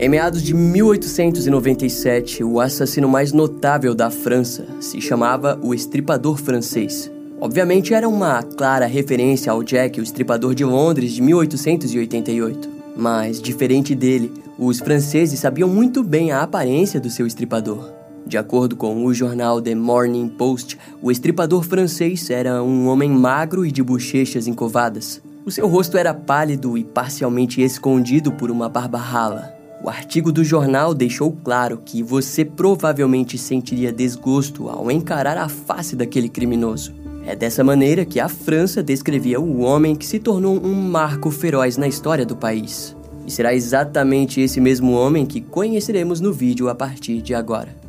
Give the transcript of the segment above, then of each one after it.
Em meados de 1897, o assassino mais notável da França se chamava o Estripador Francês. Obviamente era uma clara referência ao Jack, o Estripador de Londres de 1888. Mas, diferente dele, os franceses sabiam muito bem a aparência do seu estripador. De acordo com o jornal The Morning Post, o estripador francês era um homem magro e de bochechas encovadas. O seu rosto era pálido e parcialmente escondido por uma barba rala. O artigo do jornal deixou claro que você provavelmente sentiria desgosto ao encarar a face daquele criminoso. É dessa maneira que a França descrevia o homem que se tornou um marco feroz na história do país. E será exatamente esse mesmo homem que conheceremos no vídeo a partir de agora.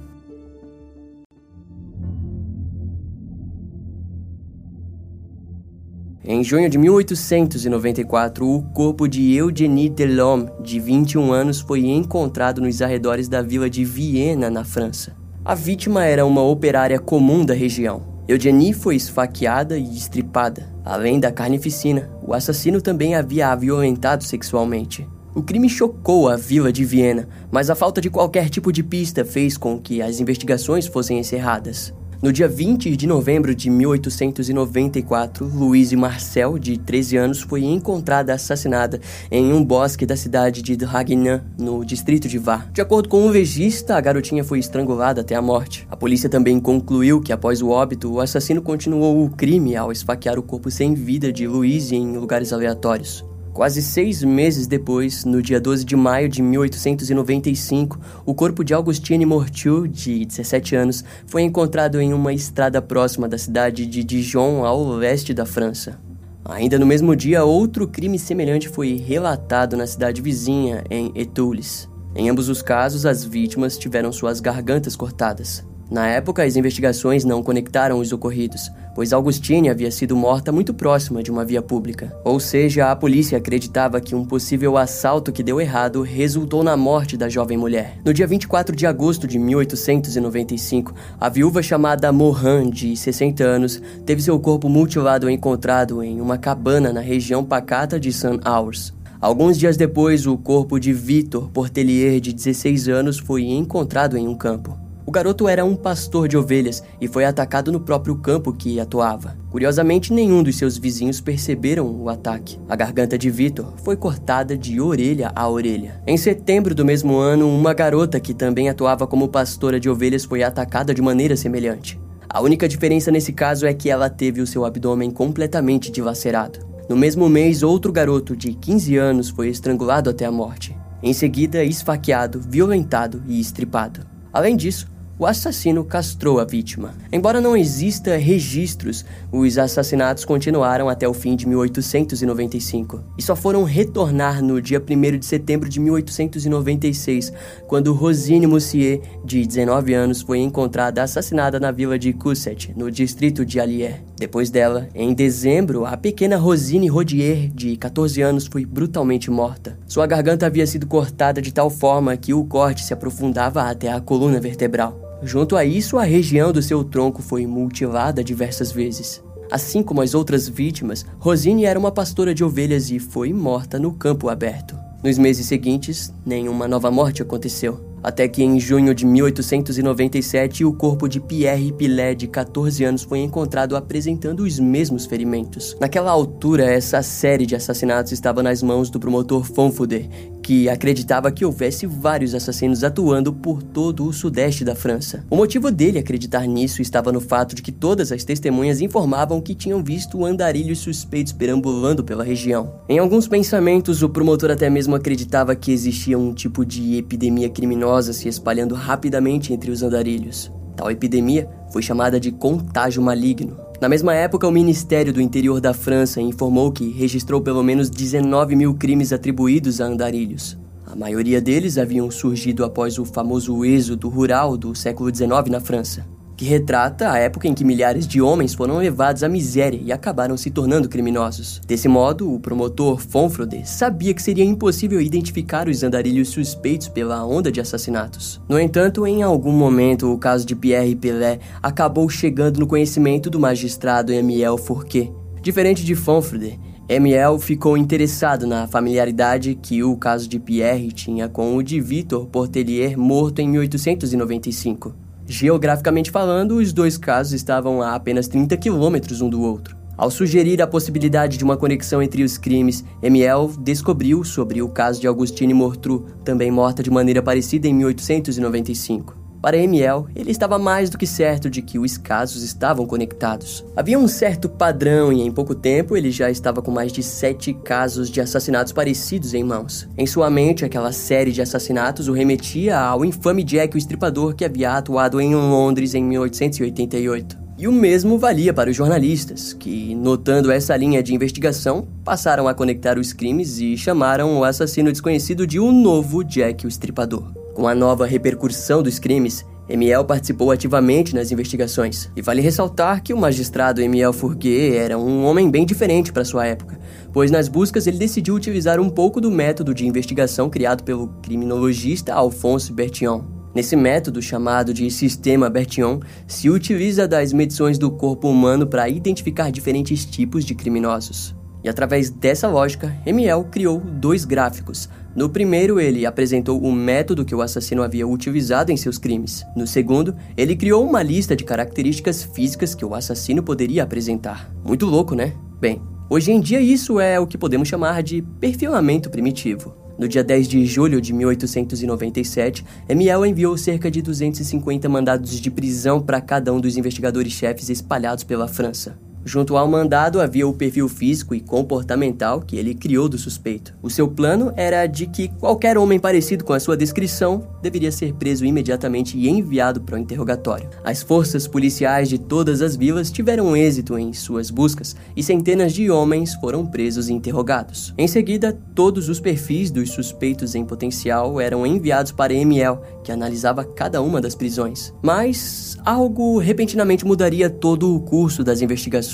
Em junho de 1894, o corpo de Eugénie Delhomme, de 21 anos, foi encontrado nos arredores da vila de Viena, na França. A vítima era uma operária comum da região. Eugénie foi esfaqueada e estripada. Além da carnificina, o assassino também havia a violentado sexualmente. O crime chocou a vila de Viena, mas a falta de qualquer tipo de pista fez com que as investigações fossem encerradas. No dia 20 de novembro de 1894, Louise Marcel, de 13 anos, foi encontrada assassinada em um bosque da cidade de Draguignan, no distrito de Var. De acordo com o legista, a garotinha foi estrangulada até a morte. A polícia também concluiu que após o óbito, o assassino continuou o crime ao esfaquear o corpo sem vida de Louise em lugares aleatórios. Quase seis meses depois, no dia 12 de maio de 1895, o corpo de Augustine Mortieu, de 17 anos, foi encontrado em uma estrada próxima da cidade de Dijon, ao leste da França. Ainda no mesmo dia, outro crime semelhante foi relatado na cidade vizinha, em Etoules. Em ambos os casos, as vítimas tiveram suas gargantas cortadas. Na época, as investigações não conectaram os ocorridos, pois Augustine havia sido morta muito próxima de uma via pública. Ou seja, a polícia acreditava que um possível assalto que deu errado resultou na morte da jovem mulher. No dia 24 de agosto de 1895, a viúva chamada Mohan, de 60 anos, teve seu corpo mutilado encontrado em uma cabana na região pacata de St. Ours. Alguns dias depois, o corpo de Victor Portelier, de 16 anos, foi encontrado em um campo. O garoto era um pastor de ovelhas e foi atacado no próprio campo que atuava. Curiosamente, nenhum dos seus vizinhos perceberam o ataque. A garganta de Vitor foi cortada de orelha a orelha. Em setembro do mesmo ano, uma garota que também atuava como pastora de ovelhas foi atacada de maneira semelhante. A única diferença nesse caso é que ela teve o seu abdômen completamente dilacerado. No mesmo mês, outro garoto de 15 anos foi estrangulado até a morte. Em seguida, esfaqueado, violentado e estripado. Além disso, o assassino castrou a vítima. Embora não exista registros, os assassinatos continuaram até o fim de 1895 e só foram retornar no dia 1 de setembro de 1896, quando Rosine Moussier, de 19 anos, foi encontrada assassinada na vila de Cusset, no distrito de Allier. Depois dela, em dezembro, a pequena Rosine Rodier, de 14 anos, foi brutalmente morta. Sua garganta havia sido cortada de tal forma que o corte se aprofundava até a coluna vertebral. Junto a isso, a região do seu tronco foi mutilada diversas vezes. Assim como as outras vítimas, Rosine era uma pastora de ovelhas e foi morta no campo aberto. Nos meses seguintes, nenhuma nova morte aconteceu. Até que em junho de 1897, o corpo de Pierre Pillet, de 14 anos, foi encontrado apresentando os mesmos ferimentos. Naquela altura, essa série de assassinatos estava nas mãos do promotor Fonfuder, que acreditava que houvesse vários assassinos atuando por todo o sudeste da França. O motivo dele acreditar nisso estava no fato de que todas as testemunhas informavam que tinham visto andarilhos suspeitos perambulando pela região. Em alguns pensamentos, o promotor até mesmo acreditava que existia um tipo de epidemia criminosa se espalhando rapidamente entre os andarilhos. Tal epidemia foi chamada de contágio maligno. Na mesma época, o Ministério do Interior da França informou que registrou pelo menos 19 mil crimes atribuídos a andarilhos. A maioria deles haviam surgido após o famoso êxodo rural do século XIX na França que retrata a época em que milhares de homens foram levados à miséria e acabaram se tornando criminosos. Desse modo, o promotor Fonfrode sabia que seria impossível identificar os andarilhos suspeitos pela onda de assassinatos. No entanto, em algum momento, o caso de Pierre Pelé acabou chegando no conhecimento do magistrado Emiel Fourquet. Diferente de Fonfrode, Emiel ficou interessado na familiaridade que o caso de Pierre tinha com o de Victor Portelier, morto em 1895. Geograficamente falando, os dois casos estavam a apenas 30 quilômetros um do outro. Ao sugerir a possibilidade de uma conexão entre os crimes, Emiel descobriu sobre o caso de Augustine Mortru, também morta de maneira parecida em 1895. Para Emiel, ele estava mais do que certo de que os casos estavam conectados. Havia um certo padrão e em pouco tempo ele já estava com mais de sete casos de assassinatos parecidos em mãos. Em sua mente, aquela série de assassinatos o remetia ao infame Jack o Estripador que havia atuado em Londres em 1888. E o mesmo valia para os jornalistas, que, notando essa linha de investigação, passaram a conectar os crimes e chamaram o assassino desconhecido de o novo Jack o Estripador. Com a nova repercussão dos crimes, Emiel participou ativamente nas investigações. E vale ressaltar que o magistrado Emiel Fourguet era um homem bem diferente para sua época, pois nas buscas ele decidiu utilizar um pouco do método de investigação criado pelo criminologista Alphonse Bertillon. Nesse método, chamado de sistema Bertillon, se utiliza das medições do corpo humano para identificar diferentes tipos de criminosos. E através dessa lógica, Emiel criou dois gráficos. No primeiro, ele apresentou o método que o assassino havia utilizado em seus crimes. No segundo, ele criou uma lista de características físicas que o assassino poderia apresentar. Muito louco, né? Bem, hoje em dia isso é o que podemos chamar de perfilamento primitivo. No dia 10 de julho de 1897, Emiel enviou cerca de 250 mandados de prisão para cada um dos investigadores-chefes espalhados pela França. Junto ao mandado havia o perfil físico e comportamental que ele criou do suspeito. O seu plano era de que qualquer homem parecido com a sua descrição deveria ser preso imediatamente e enviado para o interrogatório. As forças policiais de todas as vilas tiveram êxito em suas buscas e centenas de homens foram presos e interrogados. Em seguida, todos os perfis dos suspeitos em potencial eram enviados para Emiel, que analisava cada uma das prisões. Mas algo repentinamente mudaria todo o curso das investigações.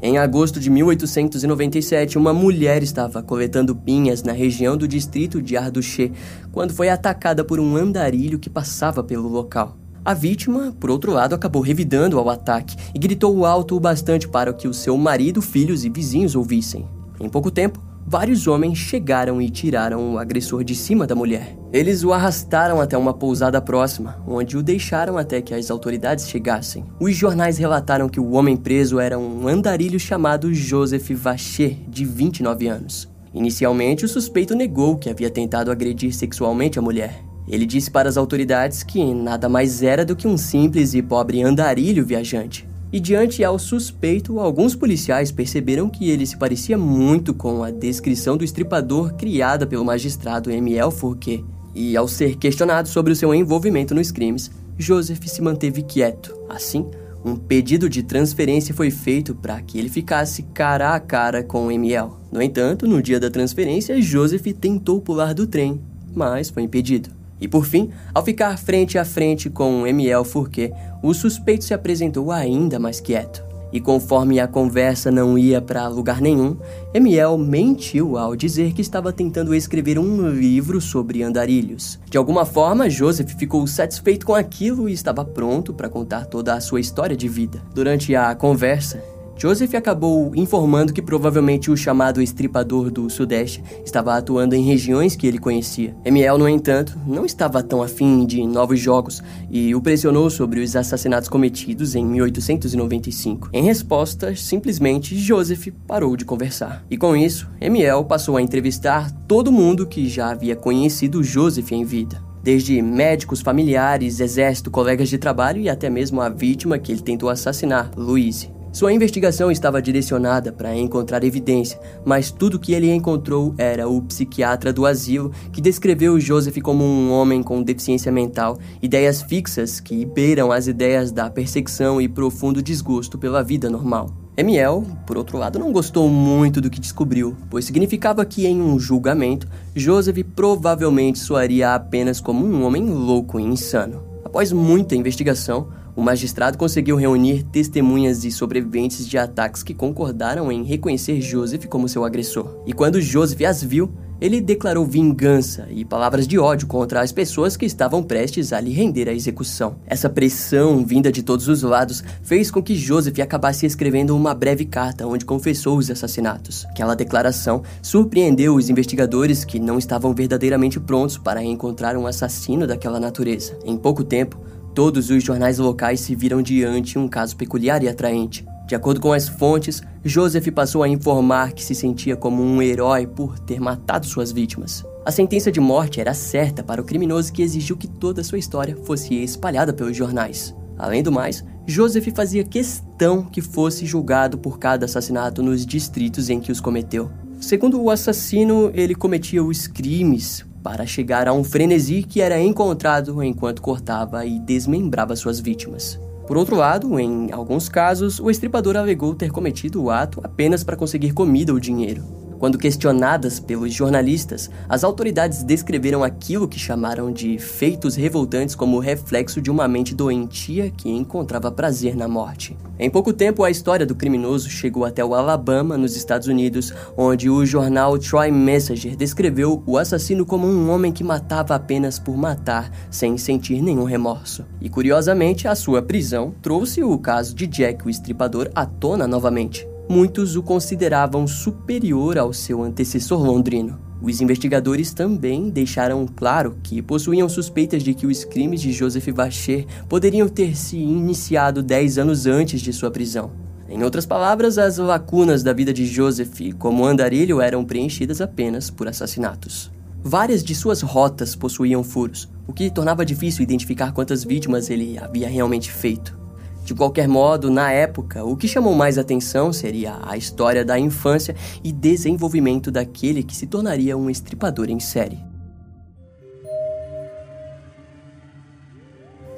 Em agosto de 1897, uma mulher estava coletando pinhas na região do distrito de Ardouché quando foi atacada por um andarilho que passava pelo local. A vítima, por outro lado, acabou revidando ao ataque e gritou alto o bastante para que o seu marido, filhos e vizinhos ouvissem. Em pouco tempo, vários homens chegaram e tiraram o agressor de cima da mulher. Eles o arrastaram até uma pousada próxima, onde o deixaram até que as autoridades chegassem. Os jornais relataram que o homem preso era um andarilho chamado Joseph Vacher, de 29 anos. Inicialmente, o suspeito negou que havia tentado agredir sexualmente a mulher. Ele disse para as autoridades que nada mais era do que um simples e pobre andarilho viajante. E diante ao suspeito, alguns policiais perceberam que ele se parecia muito com a descrição do estripador criada pelo magistrado Emiel Fourquet. E ao ser questionado sobre o seu envolvimento nos crimes, Joseph se manteve quieto. Assim, um pedido de transferência foi feito para que ele ficasse cara a cara com Emiel. No entanto, no dia da transferência, Joseph tentou pular do trem, mas foi impedido. E por fim, ao ficar frente a frente com Emiel Fourquet, o suspeito se apresentou ainda mais quieto. E conforme a conversa não ia para lugar nenhum, Emiel mentiu ao dizer que estava tentando escrever um livro sobre andarilhos. De alguma forma, Joseph ficou satisfeito com aquilo e estava pronto para contar toda a sua história de vida. Durante a conversa, Joseph acabou informando que provavelmente o chamado estripador do Sudeste estava atuando em regiões que ele conhecia. Emiel, no entanto, não estava tão afim de novos jogos e o pressionou sobre os assassinatos cometidos em 1895. Em resposta, simplesmente Joseph parou de conversar. E com isso, Emiel passou a entrevistar todo mundo que já havia conhecido Joseph em vida desde médicos, familiares, exército, colegas de trabalho e até mesmo a vítima que ele tentou assassinar, Louise. Sua investigação estava direcionada para encontrar evidência, mas tudo que ele encontrou era o psiquiatra do asilo que descreveu Joseph como um homem com deficiência mental, ideias fixas que beiram as ideias da perseguição e profundo desgosto pela vida normal. Emiel, por outro lado, não gostou muito do que descobriu, pois significava que em um julgamento, Joseph provavelmente soaria apenas como um homem louco e insano. Após muita investigação, o magistrado conseguiu reunir testemunhas e sobreviventes de ataques que concordaram em reconhecer Joseph como seu agressor. E quando Joseph as viu, ele declarou vingança e palavras de ódio contra as pessoas que estavam prestes a lhe render a execução. Essa pressão, vinda de todos os lados, fez com que Joseph acabasse escrevendo uma breve carta onde confessou os assassinatos. Aquela declaração surpreendeu os investigadores que não estavam verdadeiramente prontos para encontrar um assassino daquela natureza. Em pouco tempo, todos os jornais locais se viram diante um caso peculiar e atraente. De acordo com as fontes, Joseph passou a informar que se sentia como um herói por ter matado suas vítimas. A sentença de morte era certa para o criminoso que exigiu que toda sua história fosse espalhada pelos jornais. Além do mais, Joseph fazia questão que fosse julgado por cada assassinato nos distritos em que os cometeu. Segundo o assassino, ele cometia os crimes para chegar a um frenesi que era encontrado enquanto cortava e desmembrava suas vítimas. Por outro lado, em alguns casos, o estripador alegou ter cometido o ato apenas para conseguir comida ou dinheiro. Quando questionadas pelos jornalistas, as autoridades descreveram aquilo que chamaram de feitos revoltantes como reflexo de uma mente doentia que encontrava prazer na morte. Em pouco tempo, a história do criminoso chegou até o Alabama, nos Estados Unidos, onde o jornal Troy Messenger descreveu o assassino como um homem que matava apenas por matar, sem sentir nenhum remorso. E curiosamente, a sua prisão trouxe o caso de Jack o Estripador à tona novamente muitos o consideravam superior ao seu antecessor londrino. Os investigadores também deixaram claro que possuíam suspeitas de que os crimes de Joseph Vacher poderiam ter se iniciado 10 anos antes de sua prisão. Em outras palavras, as lacunas da vida de Joseph como andarilho eram preenchidas apenas por assassinatos. Várias de suas rotas possuíam furos, o que tornava difícil identificar quantas vítimas ele havia realmente feito. De qualquer modo, na época, o que chamou mais atenção seria a história da infância e desenvolvimento daquele que se tornaria um estripador em série.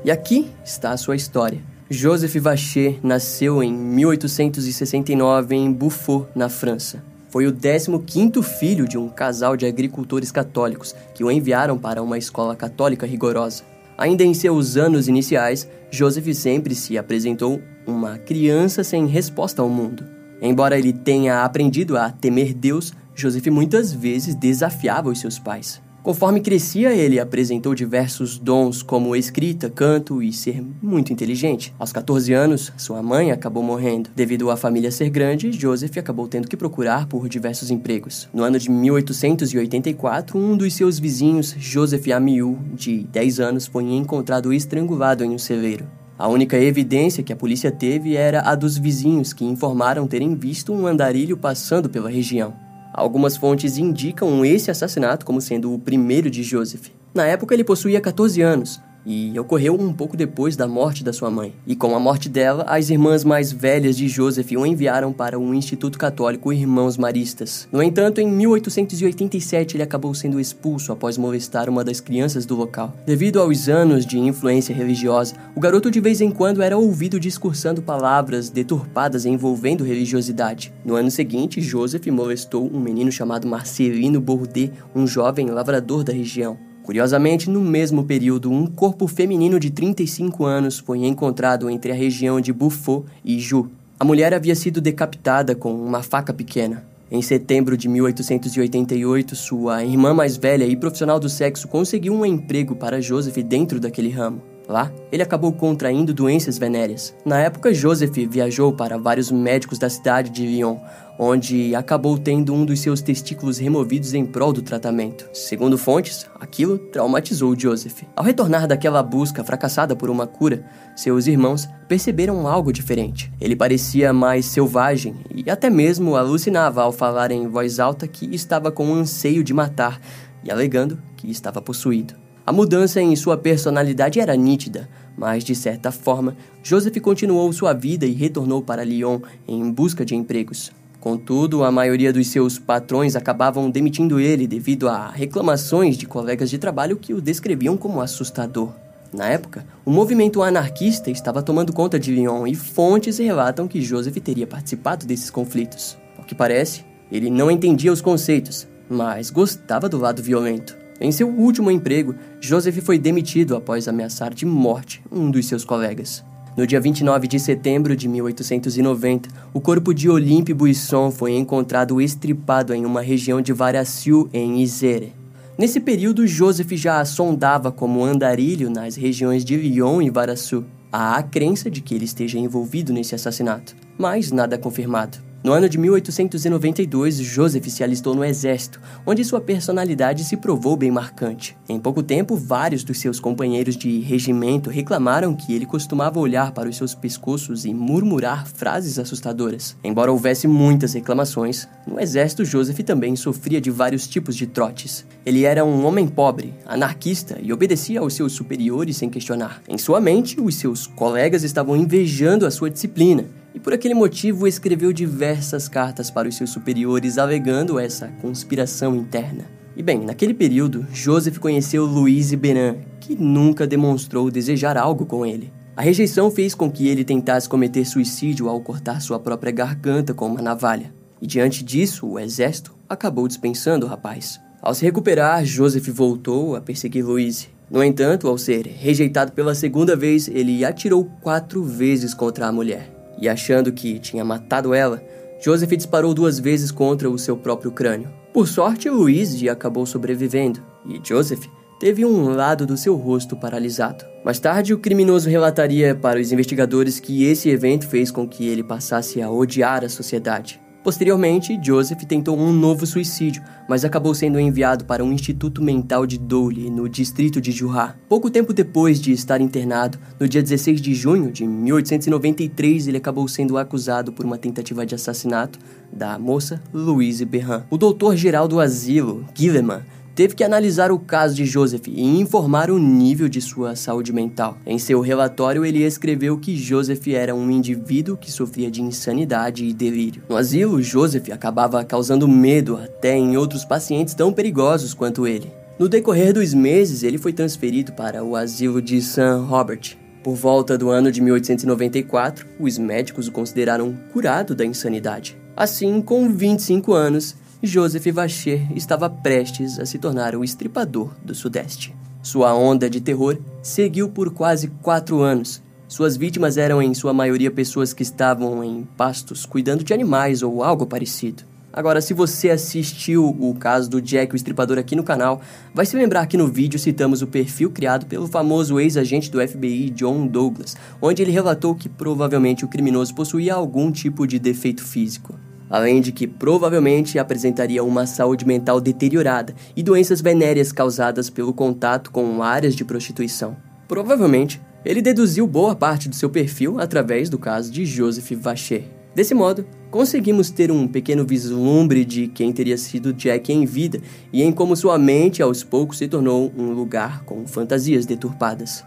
E aqui está a sua história. Joseph Vacher nasceu em 1869 em Buffo, na França. Foi o 15º filho de um casal de agricultores católicos que o enviaram para uma escola católica rigorosa. Ainda em seus anos iniciais, Joseph sempre se apresentou uma criança sem resposta ao mundo. Embora ele tenha aprendido a temer Deus, Joseph muitas vezes desafiava os seus pais. Conforme crescia, ele apresentou diversos dons, como escrita, canto e ser muito inteligente. Aos 14 anos, sua mãe acabou morrendo. Devido à família ser grande, Joseph acabou tendo que procurar por diversos empregos. No ano de 1884, um dos seus vizinhos, Joseph Amiu, de 10 anos, foi encontrado estrangulado em um celeiro. A única evidência que a polícia teve era a dos vizinhos que informaram terem visto um andarilho passando pela região. Algumas fontes indicam esse assassinato como sendo o primeiro de Joseph. Na época ele possuía 14 anos, e ocorreu um pouco depois da morte da sua mãe. E com a morte dela, as irmãs mais velhas de Joseph o enviaram para o Instituto Católico Irmãos Maristas. No entanto, em 1887 ele acabou sendo expulso após molestar uma das crianças do local. Devido aos anos de influência religiosa, o garoto de vez em quando era ouvido discursando palavras deturpadas envolvendo religiosidade. No ano seguinte, Joseph molestou um menino chamado Marcelino Bourdet, um jovem lavrador da região. Curiosamente, no mesmo período, um corpo feminino de 35 anos foi encontrado entre a região de Buffo e Ju. A mulher havia sido decapitada com uma faca pequena. Em setembro de 1888, sua irmã mais velha e profissional do sexo conseguiu um emprego para Joseph dentro daquele ramo. Lá, ele acabou contraindo doenças venéreas. Na época, Joseph viajou para vários médicos da cidade de Lyon, onde acabou tendo um dos seus testículos removidos em prol do tratamento. Segundo fontes, aquilo traumatizou Joseph. Ao retornar daquela busca fracassada por uma cura, seus irmãos perceberam algo diferente. Ele parecia mais selvagem e até mesmo alucinava ao falar em voz alta que estava com um anseio de matar e alegando que estava possuído. A mudança em sua personalidade era nítida, mas de certa forma, Joseph continuou sua vida e retornou para Lyon em busca de empregos. Contudo, a maioria dos seus patrões acabavam demitindo ele devido a reclamações de colegas de trabalho que o descreviam como assustador. Na época, o movimento anarquista estava tomando conta de Lyon e fontes relatam que Joseph teria participado desses conflitos. Ao que parece, ele não entendia os conceitos, mas gostava do lado violento. Em seu último emprego, Joseph foi demitido após ameaçar de morte um dos seus colegas. No dia 29 de setembro de 1890, o corpo de Olympe Buisson foi encontrado estripado em uma região de Varaciu, em Isère. Nesse período, Joseph já sondava como andarilho nas regiões de Lyon e Varaçu. Há a crença de que ele esteja envolvido nesse assassinato, mas nada confirmado. No ano de 1892, Joseph se alistou no exército, onde sua personalidade se provou bem marcante. Em pouco tempo, vários dos seus companheiros de regimento reclamaram que ele costumava olhar para os seus pescoços e murmurar frases assustadoras. Embora houvesse muitas reclamações, no exército Joseph também sofria de vários tipos de trotes. Ele era um homem pobre, anarquista e obedecia aos seus superiores sem questionar. Em sua mente, os seus colegas estavam invejando a sua disciplina e por aquele motivo escreveu diversas cartas para os seus superiores alegando essa conspiração interna. E bem, naquele período, Joseph conheceu Louise Benin, que nunca demonstrou desejar algo com ele. A rejeição fez com que ele tentasse cometer suicídio ao cortar sua própria garganta com uma navalha. E diante disso, o exército acabou dispensando o rapaz. Ao se recuperar, Joseph voltou a perseguir Louise. No entanto, ao ser rejeitado pela segunda vez, ele atirou quatro vezes contra a mulher e achando que tinha matado ela, Joseph disparou duas vezes contra o seu próprio crânio. Por sorte, Louise acabou sobrevivendo e Joseph teve um lado do seu rosto paralisado. Mais tarde, o criminoso relataria para os investigadores que esse evento fez com que ele passasse a odiar a sociedade. Posteriormente, Joseph tentou um novo suicídio, mas acabou sendo enviado para um instituto mental de Dole, no distrito de Jurá. Pouco tempo depois de estar internado, no dia 16 de junho de 1893, ele acabou sendo acusado por uma tentativa de assassinato da moça Louise Berran. O doutor-geral do asilo, Guillemin, teve que analisar o caso de Joseph e informar o nível de sua saúde mental. Em seu relatório, ele escreveu que Joseph era um indivíduo que sofria de insanidade e delírio. No asilo, Joseph acabava causando medo até em outros pacientes tão perigosos quanto ele. No decorrer dos meses, ele foi transferido para o asilo de St. Robert. Por volta do ano de 1894, os médicos o consideraram curado da insanidade. Assim, com 25 anos, Joseph Vacher estava prestes a se tornar o estripador do Sudeste. Sua onda de terror seguiu por quase quatro anos. Suas vítimas eram, em sua maioria, pessoas que estavam em pastos cuidando de animais ou algo parecido. Agora, se você assistiu o caso do Jack o Estripador aqui no canal, vai se lembrar que no vídeo citamos o perfil criado pelo famoso ex-agente do FBI John Douglas, onde ele relatou que provavelmente o criminoso possuía algum tipo de defeito físico além de que provavelmente apresentaria uma saúde mental deteriorada e doenças venéreas causadas pelo contato com áreas de prostituição. Provavelmente, ele deduziu boa parte do seu perfil através do caso de Joseph Vacher. Desse modo, conseguimos ter um pequeno vislumbre de quem teria sido Jack em vida e em como sua mente aos poucos se tornou um lugar com fantasias deturpadas.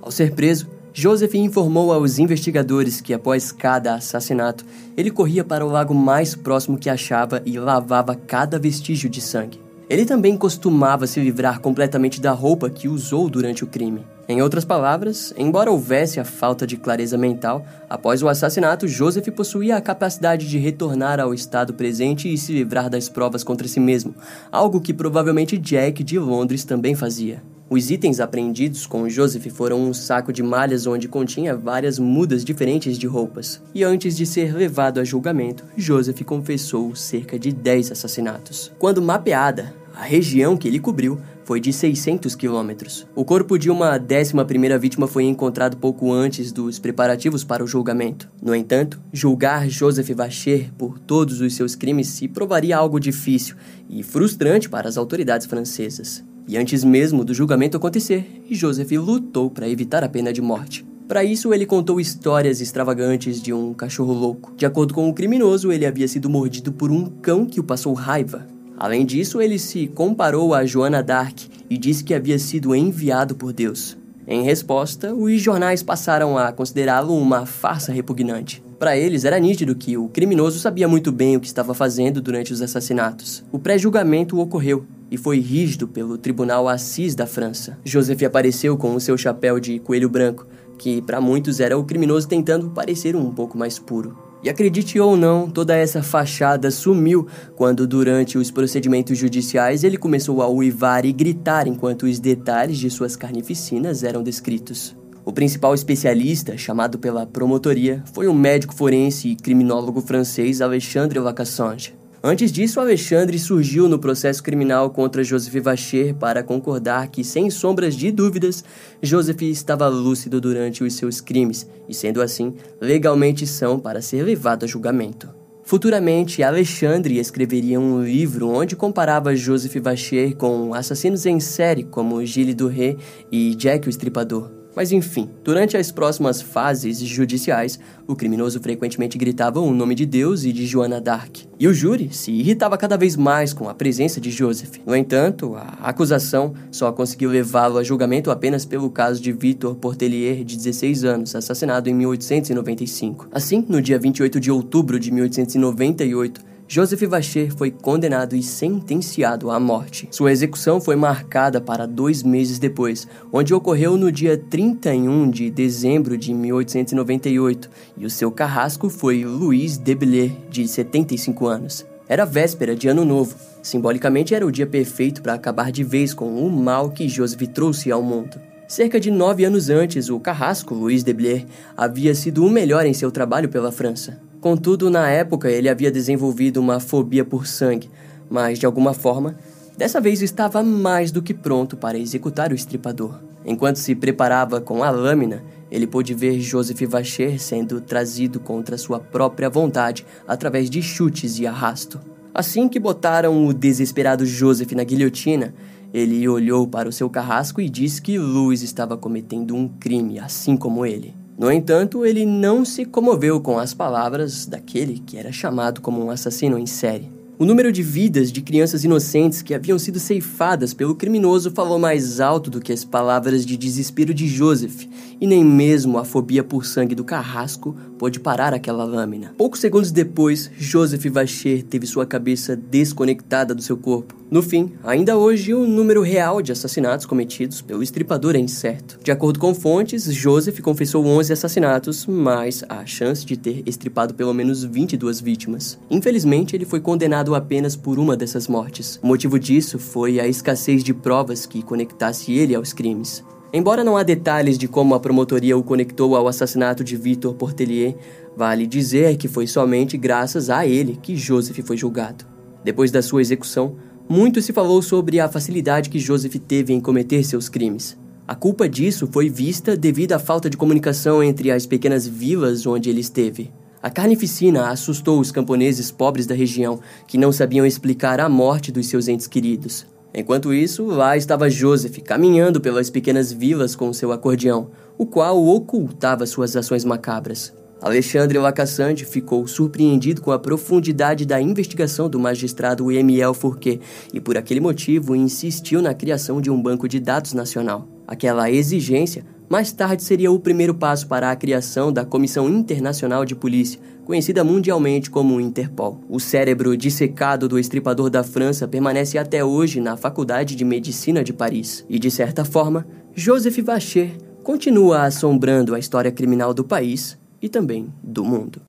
Ao ser preso, Joseph informou aos investigadores que após cada assassinato, ele corria para o lago mais próximo que achava e lavava cada vestígio de sangue. Ele também costumava se livrar completamente da roupa que usou durante o crime. Em outras palavras, embora houvesse a falta de clareza mental, após o assassinato, Joseph possuía a capacidade de retornar ao estado presente e se livrar das provas contra si mesmo, algo que provavelmente Jack de Londres também fazia. Os itens apreendidos com Joseph foram um saco de malhas onde continha várias mudas diferentes de roupas. E antes de ser levado a julgamento, Joseph confessou cerca de 10 assassinatos. Quando mapeada, a região que ele cobriu foi de 600 quilômetros. O corpo de uma décima primeira vítima foi encontrado pouco antes dos preparativos para o julgamento. No entanto, julgar Joseph Vacher por todos os seus crimes se provaria algo difícil e frustrante para as autoridades francesas. E antes mesmo do julgamento acontecer, Joseph lutou para evitar a pena de morte. Para isso, ele contou histórias extravagantes de um cachorro louco. De acordo com o criminoso, ele havia sido mordido por um cão que o passou raiva. Além disso, ele se comparou a Joana d'Arc e disse que havia sido enviado por Deus. Em resposta, os jornais passaram a considerá-lo uma farsa repugnante. Para eles, era nítido que o criminoso sabia muito bem o que estava fazendo durante os assassinatos. O pré-julgamento ocorreu e foi rígido pelo Tribunal Assis da França. Joseph apareceu com o seu chapéu de coelho branco, que para muitos era o criminoso tentando parecer um pouco mais puro. E acredite ou não, toda essa fachada sumiu quando, durante os procedimentos judiciais, ele começou a uivar e gritar enquanto os detalhes de suas carnificinas eram descritos. O principal especialista, chamado pela promotoria, foi o médico forense e criminólogo francês Alexandre Lacassange. Antes disso, Alexandre surgiu no processo criminal contra Joseph Vacher para concordar que, sem sombras de dúvidas, Joseph estava lúcido durante os seus crimes e, sendo assim, legalmente são para ser levado a julgamento. Futuramente, Alexandre escreveria um livro onde comparava Joseph Vacher com assassinos em série como Gilles Doré e Jack o Estripador. Mas enfim, durante as próximas fases judiciais, o criminoso frequentemente gritava o nome de Deus e de Joana d'Arc. E o júri se irritava cada vez mais com a presença de Joseph. No entanto, a acusação só conseguiu levá-lo a julgamento apenas pelo caso de Victor Portelier, de 16 anos, assassinado em 1895. Assim, no dia 28 de outubro de 1898, Joseph Vacher foi condenado e sentenciado à morte. Sua execução foi marcada para dois meses depois, onde ocorreu no dia 31 de dezembro de 1898, e o seu carrasco foi Louis Debler, de 75 anos. Era véspera de Ano Novo. Simbolicamente era o dia perfeito para acabar de vez com o mal que Joseph trouxe ao mundo. Cerca de nove anos antes, o carrasco Louis Debler havia sido o melhor em seu trabalho pela França. Contudo, na época ele havia desenvolvido uma fobia por sangue, mas de alguma forma, dessa vez estava mais do que pronto para executar o estripador. Enquanto se preparava com a lâmina, ele pôde ver Joseph Vacher sendo trazido contra sua própria vontade através de chutes e arrasto. Assim que botaram o desesperado Joseph na guilhotina, ele olhou para o seu carrasco e disse que Louis estava cometendo um crime, assim como ele. No entanto, ele não se comoveu com as palavras daquele que era chamado como um assassino em série. O número de vidas de crianças inocentes que haviam sido ceifadas pelo criminoso falou mais alto do que as palavras de desespero de Joseph, e nem mesmo a fobia por sangue do carrasco pôde parar aquela lâmina. Poucos segundos depois, Joseph Vacher teve sua cabeça desconectada do seu corpo. No fim, ainda hoje, o número real de assassinatos cometidos pelo estripador é incerto. De acordo com fontes, Joseph confessou 11 assassinatos, mas há chance de ter estripado pelo menos 22 vítimas. Infelizmente, ele foi condenado apenas por uma dessas mortes. O motivo disso foi a escassez de provas que conectasse ele aos crimes. Embora não há detalhes de como a promotoria o conectou ao assassinato de Victor Portelier, vale dizer que foi somente graças a ele que Joseph foi julgado. Depois da sua execução, muito se falou sobre a facilidade que Joseph teve em cometer seus crimes. A culpa disso foi vista devido à falta de comunicação entre as pequenas vilas onde ele esteve. A carnificina assustou os camponeses pobres da região, que não sabiam explicar a morte dos seus entes queridos. Enquanto isso, lá estava Joseph caminhando pelas pequenas vilas com seu acordeão, o qual ocultava suas ações macabras. Alexandre Lacassante ficou surpreendido com a profundidade da investigação do magistrado Emiel Fourquet e, por aquele motivo, insistiu na criação de um banco de dados nacional. Aquela exigência mais tarde seria o primeiro passo para a criação da Comissão Internacional de Polícia, conhecida mundialmente como Interpol. O cérebro dissecado do estripador da França permanece até hoje na Faculdade de Medicina de Paris. E, de certa forma, Joseph Vacher continua assombrando a história criminal do país e também do mundo.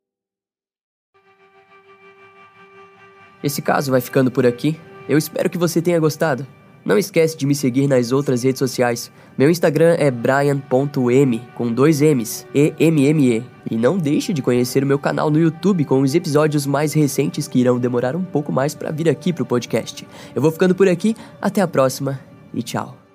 Esse caso vai ficando por aqui. Eu espero que você tenha gostado. Não esquece de me seguir nas outras redes sociais. Meu Instagram é brian.m com dois M's, E M M E. E não deixe de conhecer o meu canal no YouTube com os episódios mais recentes que irão demorar um pouco mais para vir aqui pro podcast. Eu vou ficando por aqui, até a próxima e tchau.